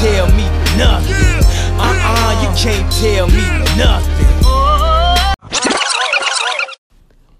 tell me nothing. Uh-uh, you can't tell me nothing.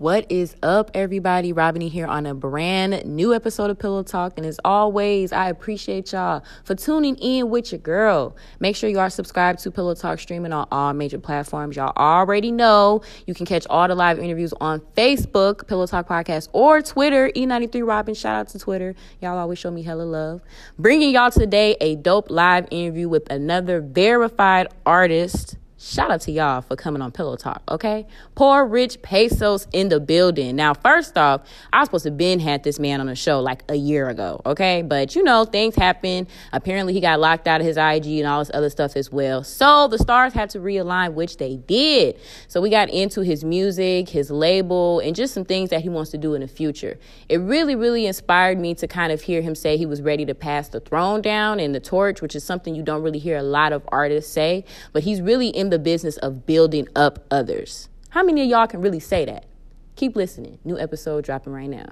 What is up, everybody? Robiny here on a brand new episode of Pillow Talk. And as always, I appreciate y'all for tuning in with your girl. Make sure you are subscribed to Pillow Talk streaming on all major platforms. Y'all already know you can catch all the live interviews on Facebook, Pillow Talk Podcast, or Twitter, E93 Robin. Shout out to Twitter. Y'all always show me hella love. Bringing y'all today a dope live interview with another verified artist Shout out to y'all for coming on Pillow Talk, okay? Poor Rich Pesos in the building. Now, first off, I was supposed to been had this man on the show like a year ago, okay? But you know, things happen. Apparently, he got locked out of his IG and all this other stuff as well. So the stars had to realign, which they did. So we got into his music, his label, and just some things that he wants to do in the future. It really, really inspired me to kind of hear him say he was ready to pass the throne down and the torch, which is something you don't really hear a lot of artists say. But he's really in the business of building up others. How many of y'all can really say that? Keep listening. New episode dropping right now.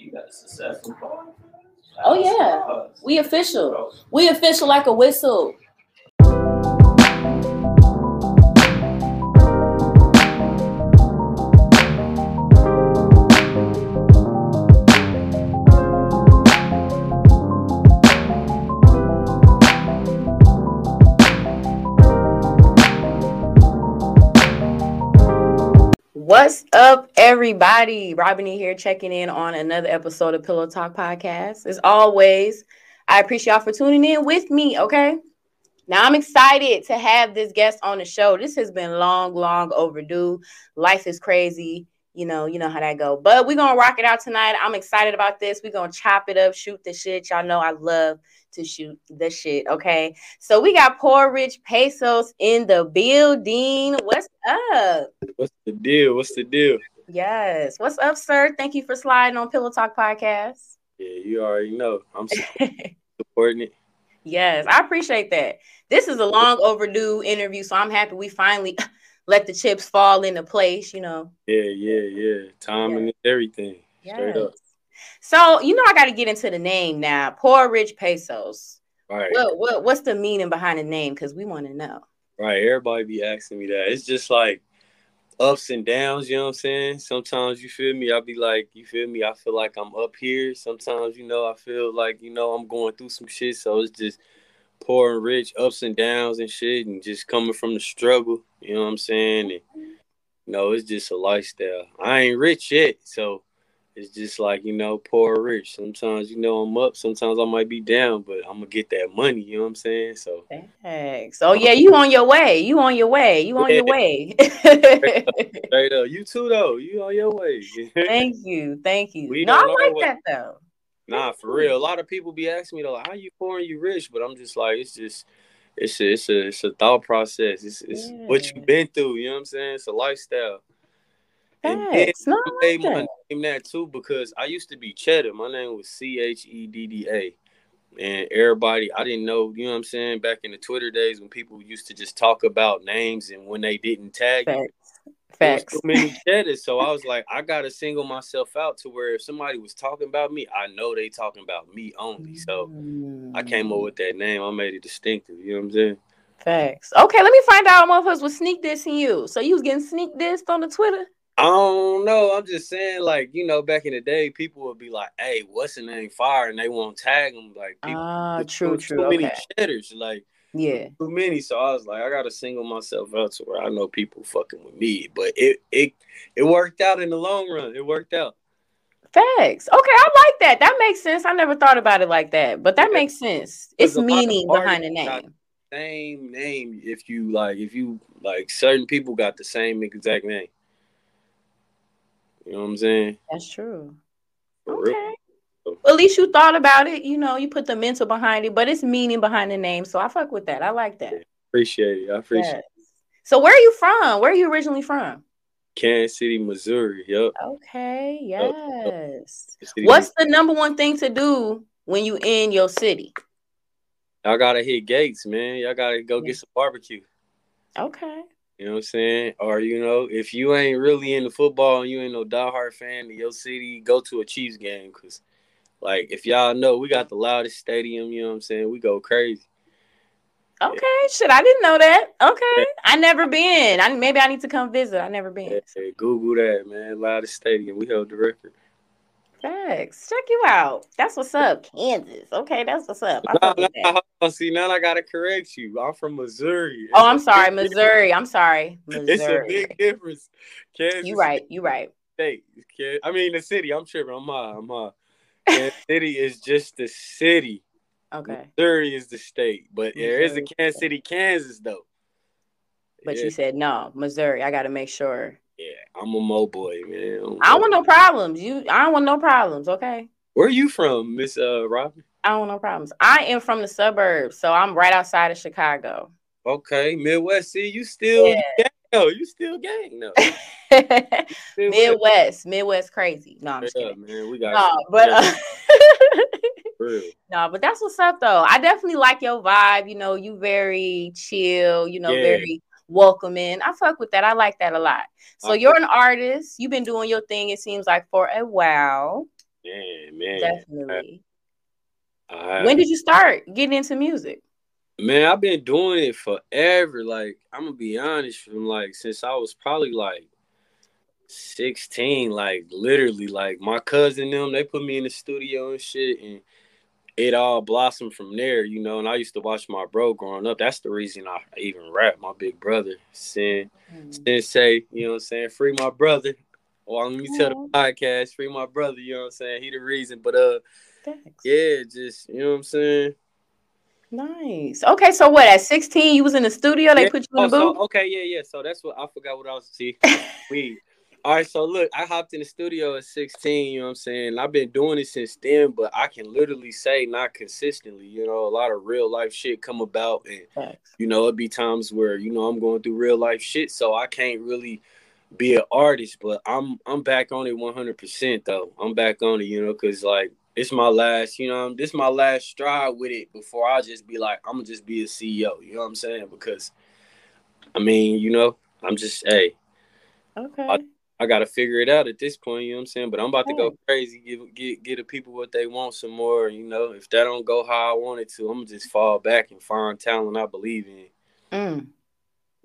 You got a successful? Oh yeah. We official. We official like a whistle. What's up, everybody? Robiny here, checking in on another episode of Pillow Talk Podcast. As always, I appreciate y'all for tuning in with me. Okay, now I'm excited to have this guest on the show. This has been long, long overdue. Life is crazy, you know. You know how that go. But we're gonna rock it out tonight. I'm excited about this. We're gonna chop it up, shoot the shit. Y'all know I love to shoot the shit. Okay, so we got poor rich pesos in the building. What's up? What's the deal? What's the deal? Yes. What's up, sir? Thank you for sliding on Pillow Talk Podcast. Yeah, you already know. I'm supporting it. Yes, I appreciate that. This is a long overdue interview, so I'm happy we finally let the chips fall into place, you know. Yeah, yeah, yeah. Timing Yeah. is everything. Straight up. So, you know, I got to get into the name now. Poor Rich Pesos. Right. What, what, what's the meaning behind the name? Because we want to know. Right. Everybody be asking me that. It's just like ups and downs, you know what I'm saying? Sometimes you feel me, I'll be like, you feel me? I feel like I'm up here. Sometimes, you know, I feel like, you know, I'm going through some shit. So it's just poor and rich, ups and downs and shit, and just coming from the struggle, you know what I'm saying? And you know, it's just a lifestyle. I ain't rich yet, so it's just like, you know, poor or rich. Sometimes, you know, I'm up, sometimes I might be down, but I'm gonna get that money, you know what I'm saying? So Thanks. Oh, yeah, you on your way. You on your way. You on your way. straight up. You too though. You on your way. Thank you. Thank you. We no, I like that, though. Nah, for real. A lot of people be asking me though, like, how you poor and you rich? But I'm just like, it's just it's a it's a it's a thought process. It's it's what you've been through, you know what I'm saying? It's a lifestyle. And then Thanks. No, I I made like my name that too because I used to be Cheddar. My name was C H E D D A. And everybody, I didn't know, you know what I'm saying? Back in the Twitter days when people used to just talk about names and when they didn't tag you, Facts. there was Facts. too many Cheddars. So I was like, I gotta single myself out to where if somebody was talking about me, I know they talking about me only. So I came up with that name. I made it distinctive. You know what I'm saying? Facts. Okay, let me find out what motherfuckers was sneak dissing you. So you was getting sneak dissed on the Twitter? I don't know. I'm just saying, like, you know, back in the day, people would be like, "Hey, what's the name fire?" and they won't tag them. Like, people, Ah, true, too, true. Too many Okay. cheddars, like Yeah. too many. So I was like, I gotta single myself out to where I know people fucking with me. But it it it worked out in the long run. It worked out. Facts. Okay, I like that. That makes sense. I never thought about it like that, but that Yeah. makes sense. It's meaning behind the name. Same name. If you like, if you like, certain people got the same exact name. You know what I'm saying? That's true. For real. At least you thought about it. You know, you put the mental behind it, but it's meaning behind the name. So I fuck with that. I like that. Appreciate it. I appreciate Yes. So where are you from? Where are you originally from? Kansas City, Missouri. Yep. Okay, yes. City, What's the number one thing to do when you in your city? Y'all gotta hit gates, man. Y'all gotta go get some barbecue. Okay. You know what I'm saying? Or you know, if you ain't really into football and you ain't no diehard fan of your city, go to a Chiefs game because Like if y'all know, we got the loudest stadium. You know what I'm saying? We go crazy. Okay, shit, I didn't know that. Okay, I never been. I maybe I need to come visit. I never been. Yeah, Google that, man. Loudest stadium. We held the record. Thanks. Check you out. That's what's up, Kansas. Okay, that's what's up. I Nah, nah, see now I gotta correct you. I'm from Missouri. Oh, I'm sorry, Missouri. I'm sorry, difference. It's a big difference. Kansas You right. You right. State. I mean the city. I'm tripping. I'm high. I'm high. Kansas City is just the city. Okay, Missouri is the state, but there is a Kansas City, Kansas though. but yeah, you said no, Missouri. I got to make sure. yeah, I'm a mo boy, man. I don't want no problems. You, I don't want no problems. Okay. Where are you from, Miss uh Robin? I don't want no problems. I am from the suburbs, so I'm right outside of Chicago. Okay, Midwest. See, you still Yeah. No, you still gang. No, Midwest, Midwest crazy. No, I'm just kidding. man. We got No, but uh, no, but that's what's up though. I definitely like your vibe. You know, you very chill. You know, Yeah. very welcoming. I fuck with that. I like that a lot. So Okay. you're an artist. You've been doing your thing. It seems like for a while. Yeah, man. Definitely. I- When did you start getting into music? Man, I've been doing it forever. Like, I'm gonna be honest, from like since I was probably like 16, like literally, like my cousin them, they put me in the studio and shit, and it all blossomed from there, you know. And I used to watch my bro growing up. That's the reason I even rap. My big brother, Sin, Sensei, you know what I'm saying? Free my brother. Well, let me tell the podcast, free my brother, you know what I'm saying? He the reason. But uh Thanks. yeah, just you know what I'm saying? Nice. Okay, so what? At 16, you was in the studio. They Yeah. put you in oh, the Oh, so- booth. okay, yeah, yeah. So that's what I forgot what I was see. Weed. All right, so look, I hopped in the studio at 16, you know what I'm saying? I've been doing it since then, but I can literally say not consistently. You know, a lot of real life shit come about and Thanks. you know, it'd be times where, you know, I'm going through real life shit, so I can't really be an artist, but I'm I'm back on it 100% though. I'm back on it, you know, cuz like it's my last, you know, this my last stride with it before I just be like I'm gonna just be a CEO, you know what I'm saying? Because I mean, you know, I'm just hey, Okay. I gotta figure it out at this point, you know what I'm saying? But I'm about to go crazy, give get get the people what they want some more, you know. If that don't go how I want it to, I'm gonna just fall back and find talent I believe in. Mm.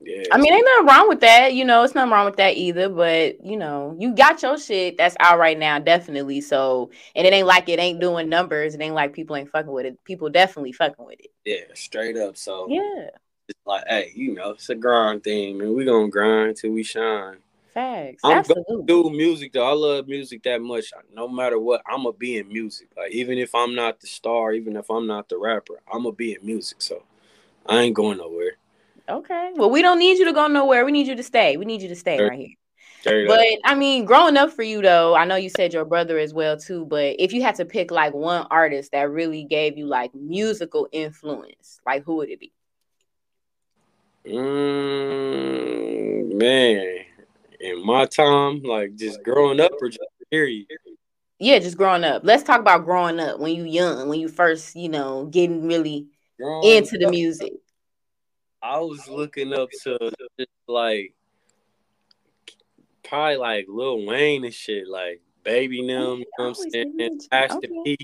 Yeah. I mean, ain't nothing wrong with that. You know, it's nothing wrong with that either. But you know, you got your shit that's out right now, definitely. So, and it ain't like it ain't doing numbers. It ain't like people ain't fucking with it. People definitely fucking with it. yeah, straight up. So Yeah, it's like, hey, you know, it's a grind thing, man. We gonna grind till we shine. facts. I'm Absolutely. Do music though. I love music that much. No matter what, I'ma be in music. Like even if I'm not the star, even if I'm not the rapper, I'ma be in music. So I ain't going nowhere. Okay. Well, we don't need you to go nowhere. We need you to stay. We need you to stay right here. But up. I mean, growing up for you though, I know you said your brother as well too. But if you had to pick like one artist that really gave you like musical influence, like who would it be? Mm, man, in my time, like just growing up or just period. Yeah, just growing up. Let's talk about growing up when you young, when you first, you know, getting really Growing into the up, music. I was looking up to just like probably like Lil Wayne and shit, like Baby them, you know what I'm saying? Master okay. P,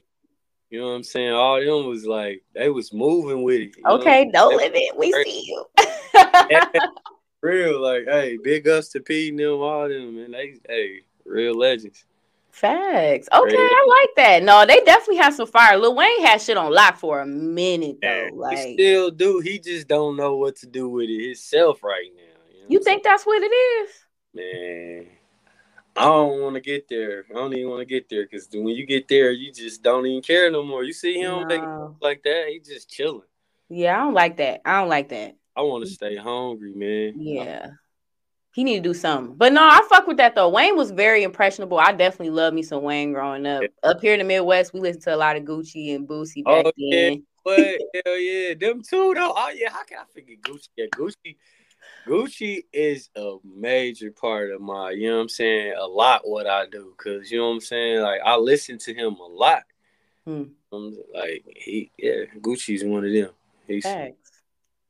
you know what I'm saying? All them was like they was moving with it. Okay, no limit. We see you. Real, like, hey, big ups to P and them, all them, man. They, hey, real legends. Facts. Okay. I like that. No, they definitely have some fire. Lil Wayne had shit on lock for a minute though. Yeah, Like he still do. He just don't know what to do with it himself right now. You, know you think that's what it is? Man, I don't want to get there. I don't even want to get there because when you get there, you just don't even care no more. You see him No. like that, he just chilling. Yeah, I don't like that. I don't like that. I want to stay hungry, man. Yeah. He need to do something. But no, I fuck with that though. Wayne was very impressionable. I definitely love me some Wayne growing up. Up here in the Midwest, we listened to a lot of Gucci and Boosie back Oh, yeah. then. But hell yeah, them two though. Oh yeah, how can I forget Gucci? Yeah, Gucci. Gucci is a major part of my, you know what I'm saying, a lot what I do. Cause you know what I'm saying? Like I listen to him a lot. Hmm. Like he yeah, Gucci's one of them. He's Facts.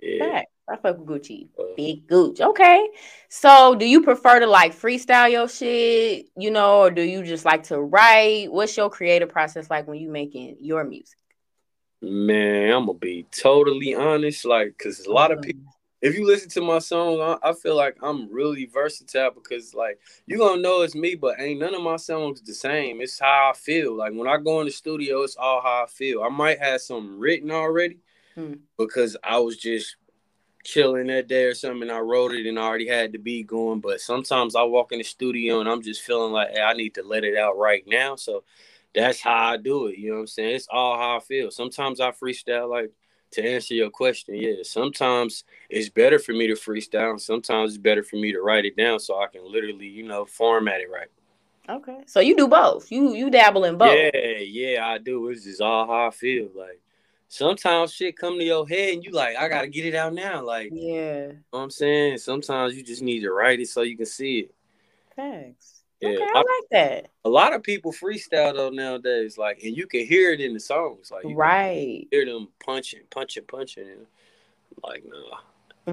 yeah. Facts. I fuck with Gucci. Uh, Big Gucci. Okay. So do you prefer to like freestyle your shit, you know, or do you just like to write? What's your creative process like when you making your music? Man, I'm gonna be totally honest, like, cause a lot of people if you listen to my song, I, I, feel like I'm really versatile because like you gonna know it's me, but ain't none of my songs the same. It's how I feel. Like when I go in the studio, it's all how I feel. I might have some written already hmm. because I was just chilling that day or something. I wrote it and I already had the beat going. But sometimes I walk in the studio and I'm just feeling like, hey, I need to let it out right now. So that's how I do it. You know what I'm saying? It's all how I feel. Sometimes I freestyle like to answer your question, yeah, sometimes it's better for me to freestyle. Sometimes it's better for me to write it down so I can literally, you know, format it right. Okay, so you do both. You you dabble in both. Yeah, yeah, I do. It's just all how I feel. Like sometimes shit come to your head and you like, I gotta get it out now. Like, yeah, you know I'm saying. Sometimes you just need to write it so you can see it. Thanks. Yeah, okay, I, I, like that. A lot of people freestyle though nowadays, like, and you can hear it in the songs, like, right? Hear them punching, punching, punching, and like, nah.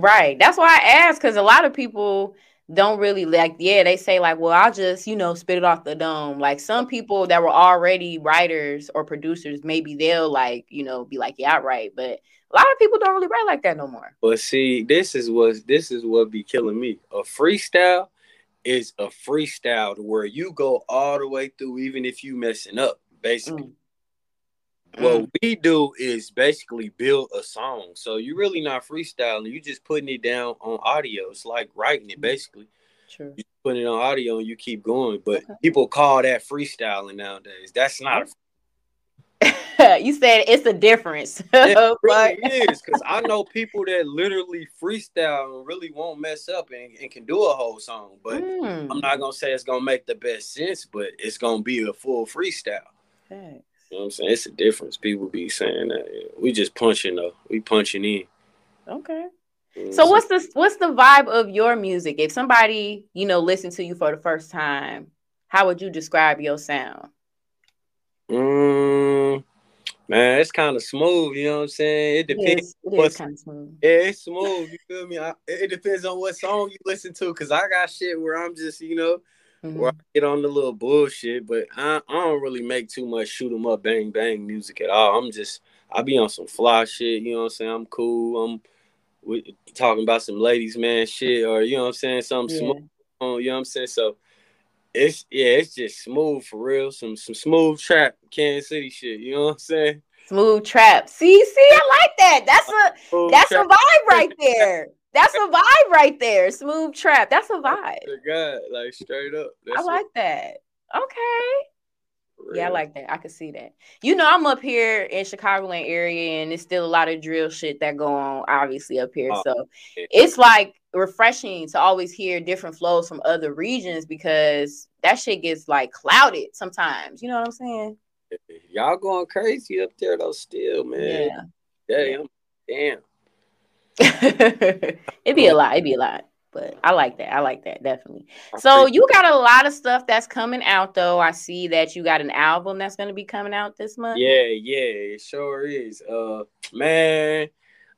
Right. That's why I asked because a lot of people don't really like. Yeah, they say like, well, I'll just you know spit it off the dome. Like some people that were already writers or producers, maybe they'll like you know be like, yeah, I write, but. A lot of people don't really write like that no more. But see, this is what this is what be killing me. A freestyle is a freestyle to where you go all the way through, even if you messing up, basically. Mm. What mm. we do is basically build a song. So you're really not freestyling, You're just putting it down on audio. It's like writing it basically. True. You put it on audio and you keep going. But okay. people call that freestyling nowadays. That's not a you said it's a difference. it really is because I know people that literally freestyle and really won't mess up and, and can do a whole song. But mm. I'm not gonna say it's gonna make the best sense, but it's gonna be a full freestyle. Thanks. You know what I'm saying? It's a difference. People be saying that we just punching though. We punching in. Okay. so what's the what's the vibe of your music? If somebody you know listen to you for the first time, how would you describe your sound? Mm, man, it's kind of smooth. You know what I'm saying? It depends. It is, kind of smooth. Yeah, it's smooth. You feel me? I, it depends on what song you listen to. Cause I got shit where I'm just, you know, mm-hmm. where I get on the little bullshit. But I, I don't really make too much shoot 'em up, bang bang music at all. I'm just, I be on some fly shit. You know what I'm saying? I'm cool. I'm we, talking about some ladies man shit, or you know what I'm saying? Something yeah. smooth. You know what I'm saying? So it's yeah, it's just smooth for real. Some some smooth trap Kansas City shit. You know what I'm saying? Smooth trap. See, see, I like that. That's a smooth that's trap. a vibe right there. That's a vibe right there. Smooth trap. That's a vibe. God, like straight up. That's I like that. Okay. Yeah, I like that. I can see that. You know, I'm up here in Chicagoland area, and it's still a lot of drill shit that go on, obviously up here. Oh, so yeah. it's like refreshing to always hear different flows from other regions because that shit gets like clouded sometimes. You know what I'm saying? Y'all going crazy up there though, still, man. Yeah. Damn, damn. It'd be a lot. It'd be a lot. But I like that. I like that definitely. So you got a lot of stuff that's coming out though. I see that you got an album that's gonna be coming out this month. Yeah, yeah, it sure is. Uh man,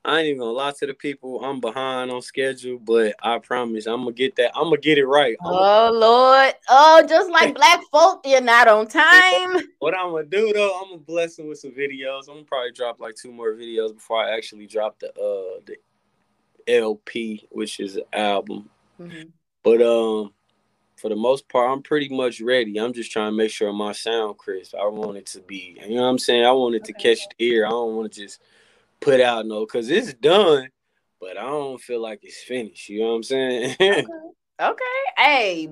I ain't even gonna lie to the people. I'm behind on schedule, but I promise I'm gonna get that. I'm gonna get it right. I'm oh Lord! Oh, just like Black folk, you're not on time. What I'm gonna do though, I'm gonna bless them with some videos. I'm gonna probably drop like two more videos before I actually drop the uh the LP, which is an album. Mm-hmm. But um, for the most part, I'm pretty much ready. I'm just trying to make sure my sound crisp. I want it to be, you know what I'm saying? I want it okay. to catch the ear. I don't want to just put out no, because it's done, but I don't feel like it's finished. You know what I'm saying? okay. okay. Hey,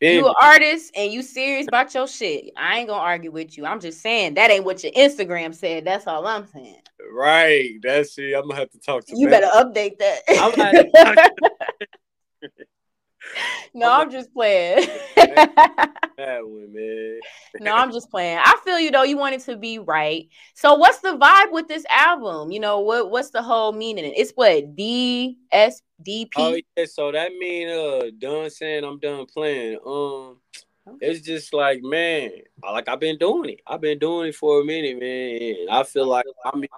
you an artist and you serious about your shit. I ain't gonna argue with you. I'm just saying that ain't what your Instagram said. That's all I'm saying. Right. That's it. I'm gonna have to talk to you. you. Better update that. no, I'm, I'm just playing. that one, man. no, I'm just playing. I feel you though. You want it to be right. So, what's the vibe with this album? You know what? What's the whole meaning? It's what D S D P. Oh yeah. So that mean uh done saying I'm done playing. Um. Okay. It's just like, man, like I've been doing it. I've been doing it for a minute, man. I feel like I mean,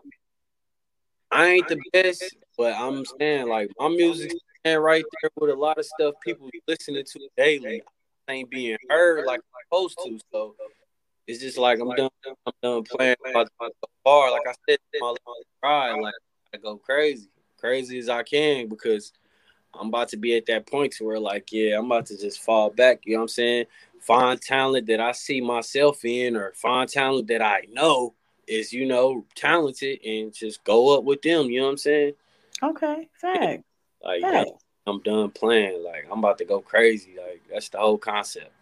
I ain't the best but I'm saying like my music right there with a lot of stuff people listening to daily ain't being heard like I'm supposed to. So it's just like I'm done. I'm done playing about the bar. Like I said, my ride, like I go crazy, crazy as I can because I'm about to be at that point to where like, yeah, I'm about to just fall back. You know what I'm saying? Find talent that I see myself in, or find talent that I know is you know talented, and just go up with them. You know what I'm saying? Okay, fact. Like fact. I'm done playing. Like I'm about to go crazy. Like that's the whole concept.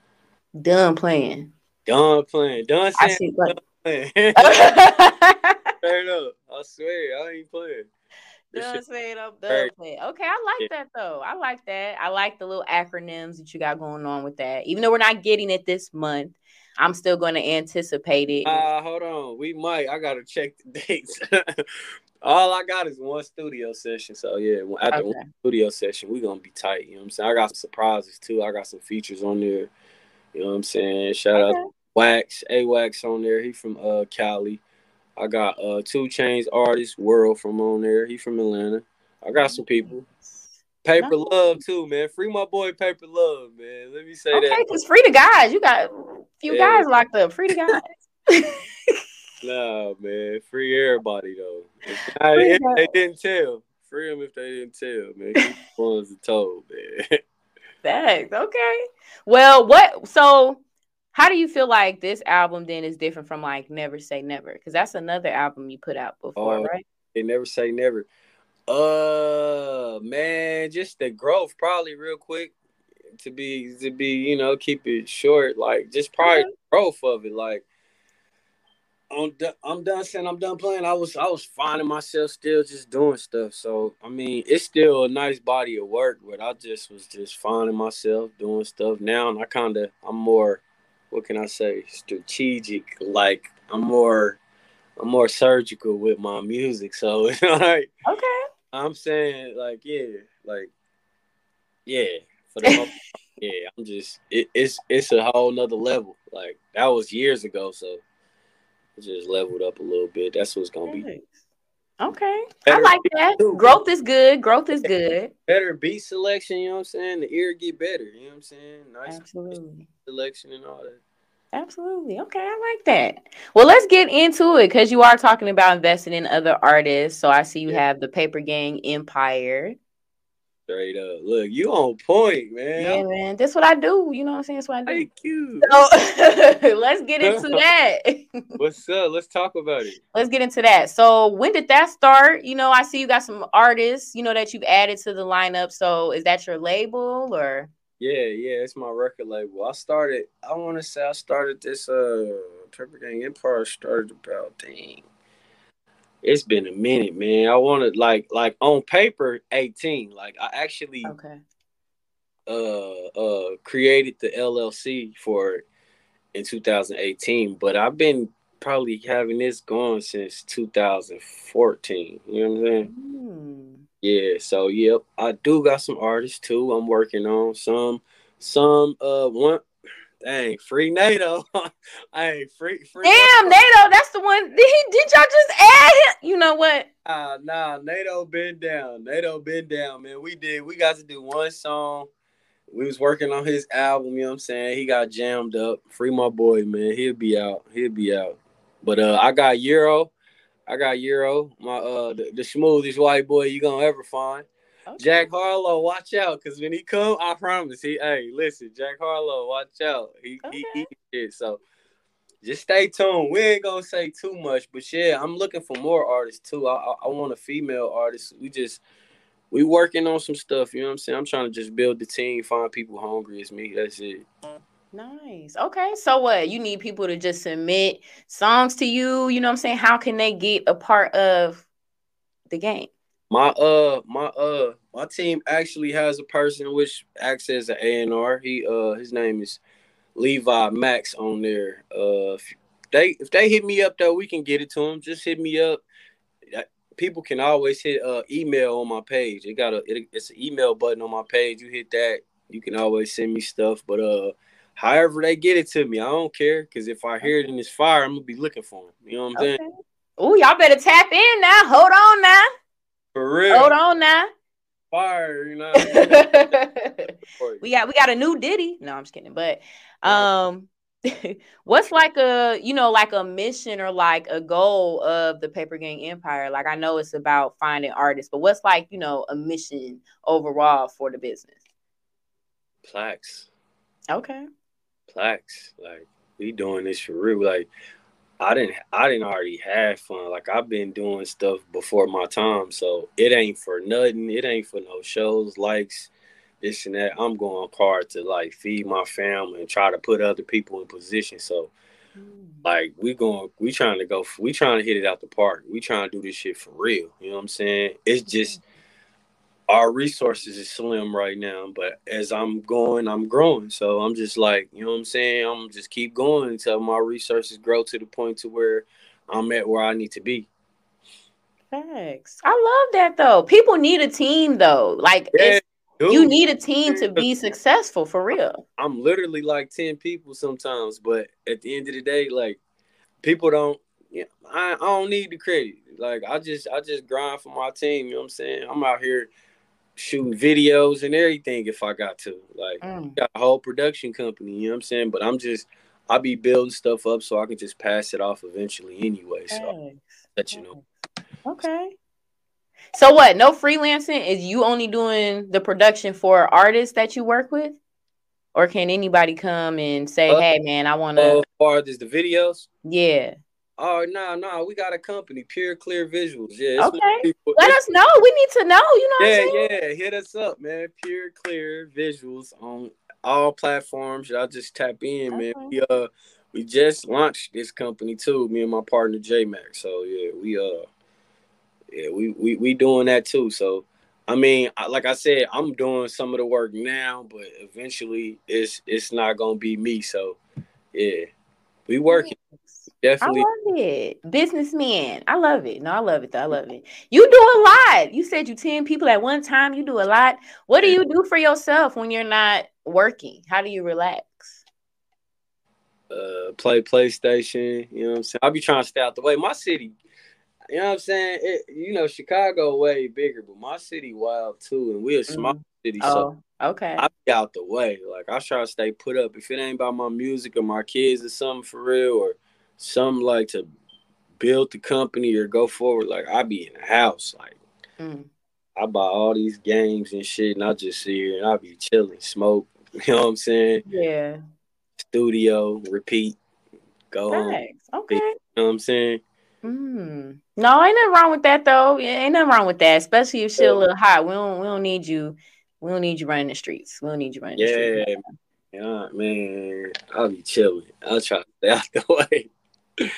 Done playing. Done playing. Done saying. I see, done playing. Straight up. I swear, I ain't playing. Done saying I'm done playing. Okay, I like that though. I like that. I like the little acronyms that you got going on with that. Even though we're not getting it this month, I'm still going to anticipate it. Uh, hold on. We might. I got to check the dates. All I got is one studio session. So, yeah, after okay. one studio session, we're going to be tight. You know what I'm saying? I got some surprises too. I got some features on there. You know what I'm saying? Shout okay. out Wax, A Wax on there. He from uh Cali. I got uh 2 Chainz artist World from on there. He from Atlanta. I got some people. Paper no. Love too, man. Free my boy Paper Love, man. Let me say okay, that. Okay, cause free the guys. You got a few yeah. guys locked up. Free the guys. nah, man. Free everybody though. If, they didn't tell. Free them if they didn't tell, man. Keep the ones that told, man. Thanks. Okay. Well, what? So, how do you feel like this album then is different from like Never Say Never? Because that's another album you put out before, uh, right? They never say never. Uh, man, just the growth, probably real quick. To be to be, you know, keep it short. Like just probably yeah. growth of it. Like I'm done, I'm done saying I'm done playing. I was I was finding myself still just doing stuff. So I mean, it's still a nice body of work, but I just was just finding myself doing stuff. Now and I kind of I'm more, what can I say, strategic. Like I'm more, I'm more surgical with my music. So it's like, okay, I'm saying like yeah, like yeah, for the yeah, I'm just it, it's it's a whole nother level. Like that was years ago, so just leveled up a little bit. That's what's gonna be. Okay, better I like that. Too. Growth is good. Growth is good. Better beat selection. You know what I'm saying? The ear get better. You know what I'm saying? Nice Absolutely. selection and all that. Absolutely. Okay, I like that. Well, let's get into it because you are talking about investing in other artists. So I see you yeah. have the Paper Gang Empire. Straight up. Look, you on point, man. Yeah, man. That's what I do. You know what I'm saying? That's what I do. Thank you. So let's get into that. What's up? Let's talk about it. Let's get into that. So when did that start? You know, I see you got some artists, you know, that you've added to the lineup. So is that your label or? Yeah, yeah, it's my record label. I started, I want to say I started this uh Paper Gang Empire started about dang it's been a minute, man. I wanted like like on paper 18. Like I actually okay. uh uh created the LLC for in 2018, but I've been probably having this going since 2014. You know what I'm saying? Mm. Yeah, so yep, I do got some artists too. I'm working on some some uh one Dang, free NATO. hey, free, free. Damn, NATO. That's the one. Did he? Did y'all just add him? You know what? Uh, nah, NATO been down. NATO been down, man. We did. We got to do one song. We was working on his album. You know what I'm saying? He got jammed up. Free my boy, man. He'll be out. He'll be out. But uh, I got Euro. I got Euro. My uh, the, the smoothest white boy you gonna ever find. Okay. Jack Harlow, watch out, cause when he come, I promise he. Hey, listen, Jack Harlow, watch out. He okay. he, he So just stay tuned. We ain't gonna say too much, but yeah, I'm looking for more artists too. I, I, I want a female artist. We just we working on some stuff. You know what I'm saying? I'm trying to just build the team, find people hungry as me. That's it. Nice. Okay. So what? You need people to just submit songs to you. You know what I'm saying? How can they get a part of the game? My uh my uh my team actually has a person which acts as an A and R. He uh his name is Levi Max on there. Uh if they if they hit me up though, we can get it to them. Just hit me up. People can always hit uh email on my page. It got a it, it's an email button on my page. You hit that, you can always send me stuff. But uh however they get it to me, I don't care because if I hear it in this fire, I'm gonna be looking for them. You know what I'm okay. saying? Oh, y'all better tap in now. Hold on now. For real. Hold on now. Fire, you know. we got we got a new Diddy. No, I'm just kidding. But um what's like a you know like a mission or like a goal of the paper gang empire like i know it's about finding artists but what's like you know a mission overall for the business plaques okay plaques like we doing this for real like i didn't i didn't already have fun like i've been doing stuff before my time so it ain't for nothing it ain't for no shows likes this and that. I'm going hard to like feed my family and try to put other people in position. So mm. like we going we trying to go we trying to hit it out the park. We trying to do this shit for real. You know what I'm saying? It's just our resources is slim right now, but as I'm going, I'm growing. So I'm just like, you know what I'm saying? I'm just keep going until my resources grow to the point to where I'm at where I need to be. Thanks. I love that though. People need a team though. Like yeah. you need a team to be successful for real. I'm literally like 10 people sometimes, but at the end of the day, like people don't yeah, I, I don't need the credit. Like I just I just grind for my team, you know what I'm saying? I'm out here shooting videos and everything if I got to. Like mm. got a whole production company, you know what I'm saying? But I'm just I'll be building stuff up so I can just pass it off eventually anyway. So let you know. Okay. So what? No freelancing? Is you only doing the production for artists that you work with? Or can anybody come and say, uh, "Hey, man, I want to"? Uh, as far as the videos, yeah. Oh no, no, we got a company, Pure Clear Visuals. Yeah. Okay. Let us know. We need to know. You know. Yeah, yeah. Hit us up, man. Pure Clear Visuals on all platforms. Y'all just tap in, okay. man. We uh, we just launched this company too. Me and my partner J Max. So yeah, we uh yeah, we, we we doing that too. So, I mean, like I said, I'm doing some of the work now, but eventually, it's it's not gonna be me. So, yeah, we working. Definitely. I love it. Businessman. I love it. No, I love it though. I love it. You do a lot. You said you 10 people at one time. You do a lot. What do you do for yourself when you're not working? How do you relax? Uh play PlayStation. You know what I'm saying? I'll be trying to stay out the way. My city you know what I'm saying? It, you know, Chicago way bigger, but my city wild too, and we're a small mm-hmm. city, so oh, okay. I be out the way. Like I try to stay put up. If it ain't about my music or my kids or something for real, or something like to build the company or go forward, like I be in the house. Like mm. I buy all these games and shit, and I just sit here and I be chilling, smoke. You know what I'm saying? Yeah. Studio, repeat, go Thanks. home. Okay. You know what I'm saying? Mm. No, ain't nothing wrong with that though. Ain't nothing wrong with that, especially if she's a little hot. We don't we don't need you. We don't need you running the streets. We don't need you running yeah, the streets. Yeah, man. I'll be chilling. I'll try to stay out the way.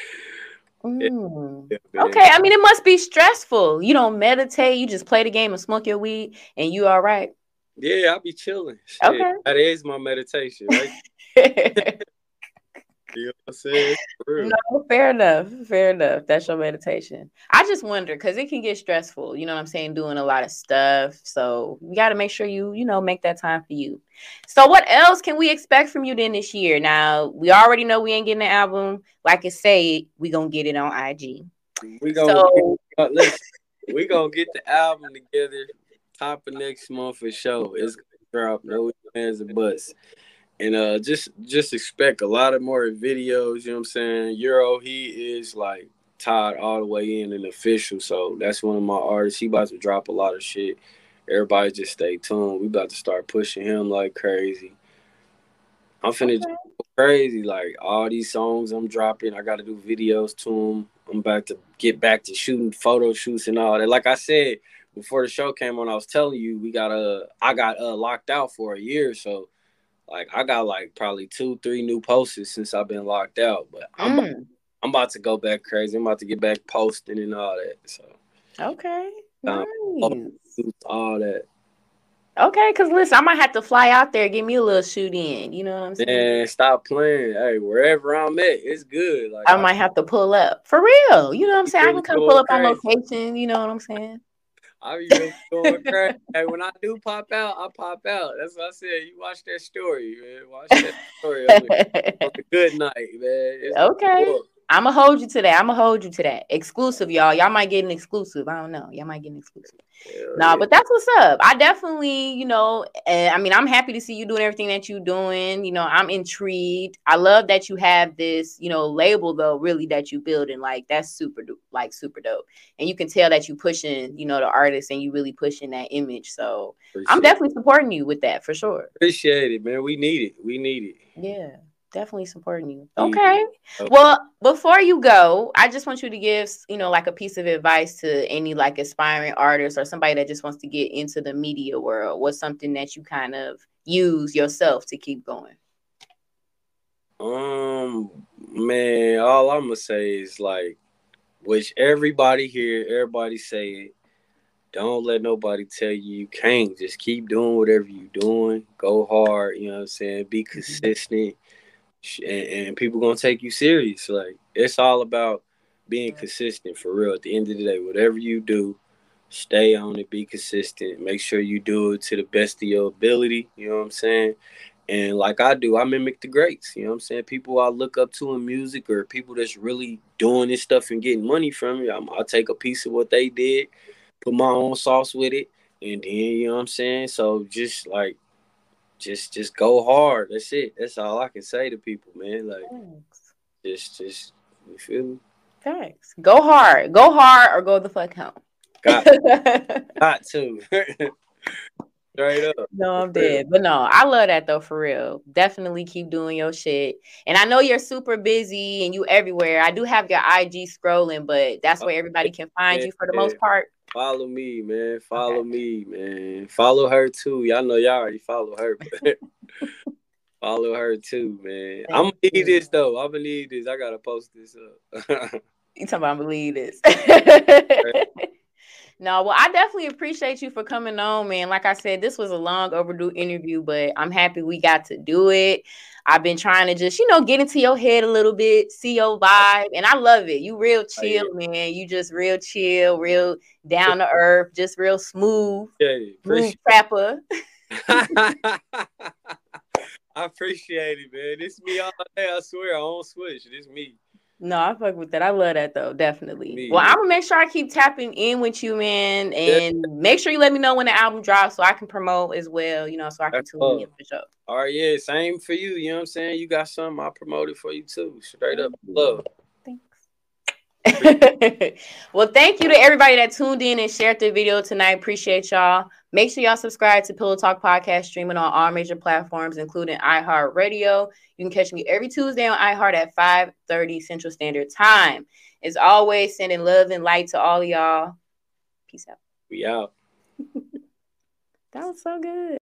Mm. Okay, I mean it must be stressful. You don't meditate, you just play the game and smoke your weed and you all right. Yeah, I'll be chilling. Shit, okay. That is my meditation, right? You know what I'm saying? No, fair enough. Fair enough. That's your meditation. I just wonder because it can get stressful. You know what I'm saying? Doing a lot of stuff. So you got to make sure you, you know, make that time for you. So what else can we expect from you then this year? Now we already know we ain't getting the album. Like I say, we gonna get it on IG. We gonna so, get, uh, listen, we gonna get the album together top of next month for sure. It's gonna drop. No fans and butts and uh just just expect a lot of more videos you know what i'm saying? Euro he is like tied all the way in and official so that's one of my artists. He about to drop a lot of shit. Everybody just stay tuned. We about to start pushing him like crazy. I'm finna okay. crazy like all these songs i'm dropping i gotta do videos to them i'm about to get back to shooting photo shoots and all that. Like i said before the show came on i was telling you we got uh i got uh locked out for a year so like I got like probably two, three new posts since I've been locked out. But I'm mm. about, I'm about to go back crazy. I'm about to get back posting and all that. So okay, um, nice. all that. Okay, cause listen, I might have to fly out there, give me a little shoot in. You know what I'm saying? Man, stop playing. Hey, wherever I'm at, it's good. Like I, I might have to pull up for real. You know what I'm saying? I can come pull up crazy. on location. You know what I'm saying? I be going crazy. hey, when I do pop out, I pop out. That's what I said. You watch that story, man. Watch that story on a good night, man. It's okay. I'ma hold you to that. I'ma hold you to that. Exclusive, y'all. Y'all might get an exclusive. I don't know. Y'all might get an exclusive. No, nah, but that's what's up. I definitely, you know, uh, I mean, I'm happy to see you doing everything that you're doing. You know, I'm intrigued. I love that you have this, you know, label though, really that you building. Like that's super, like super dope. And you can tell that you pushing, you know, the artist and you really pushing that image. So Appreciate I'm definitely supporting you with that for sure. Appreciate it, man. We need it. We need it. Yeah definitely supporting you. Okay. okay. Well, before you go, I just want you to give, you know, like a piece of advice to any like aspiring artist or somebody that just wants to get into the media world. What's something that you kind of use yourself to keep going? Um, man, all I'm gonna say is like, which everybody here, everybody say it. Don't let nobody tell you you can't. Just keep doing whatever you're doing. Go hard. You know what I'm saying? Be mm-hmm. And, and people gonna take you serious. Like it's all about being consistent for real. At the end of the day, whatever you do, stay on it, be consistent, make sure you do it to the best of your ability. You know what I'm saying? And like I do, I mimic the greats. You know what I'm saying? People I look up to in music or people that's really doing this stuff and getting money from it. i will take a piece of what they did, put my own sauce with it, and then you know what I'm saying. So just like just just go hard. That's it. That's all I can say to people, man. Like Thanks. just just you feel me? Thanks. Go hard. Go hard or go the fuck home. Got, got to. Straight up. No, I'm dead. But no, I love that though, for real. Definitely keep doing your shit. And I know you're super busy and you everywhere. I do have your IG scrolling, but that's where oh, everybody can find you for the most part. Follow me, man. Follow okay. me, man. Follow her too. Y'all know y'all already follow her, but follow her too, man. Thank I'm gonna need this though. I'm gonna need this. I gotta post this up. you talking about I'm gonna believe this. No, well, I definitely appreciate you for coming on, man. Like I said, this was a long overdue interview, but I'm happy we got to do it. I've been trying to just, you know, get into your head a little bit, see your vibe, and I love it. You real oh, chill, man. You just real chill, real down to earth, just real smooth. Yeah, smooth trapper. I appreciate it, man. It's me all day. I swear, I don't switch. It's me. No, I fuck with that. I love that though, definitely. Me, well, I'm gonna make sure I keep tapping in with you, man, and yeah. make sure you let me know when the album drops so I can promote as well, you know, so I can tune in for sure. All right, yeah, same for you. You know what I'm saying? You got something, I promote it for you too. Straight up love. well, thank you to everybody that tuned in and shared the video tonight. Appreciate y'all. Make sure y'all subscribe to Pillow Talk Podcast, streaming on all major platforms, including iHeartRadio. You can catch me every Tuesday on iHeart at 5:30 Central Standard Time. As always, sending love and light to all y'all. Peace out. We out. that was so good.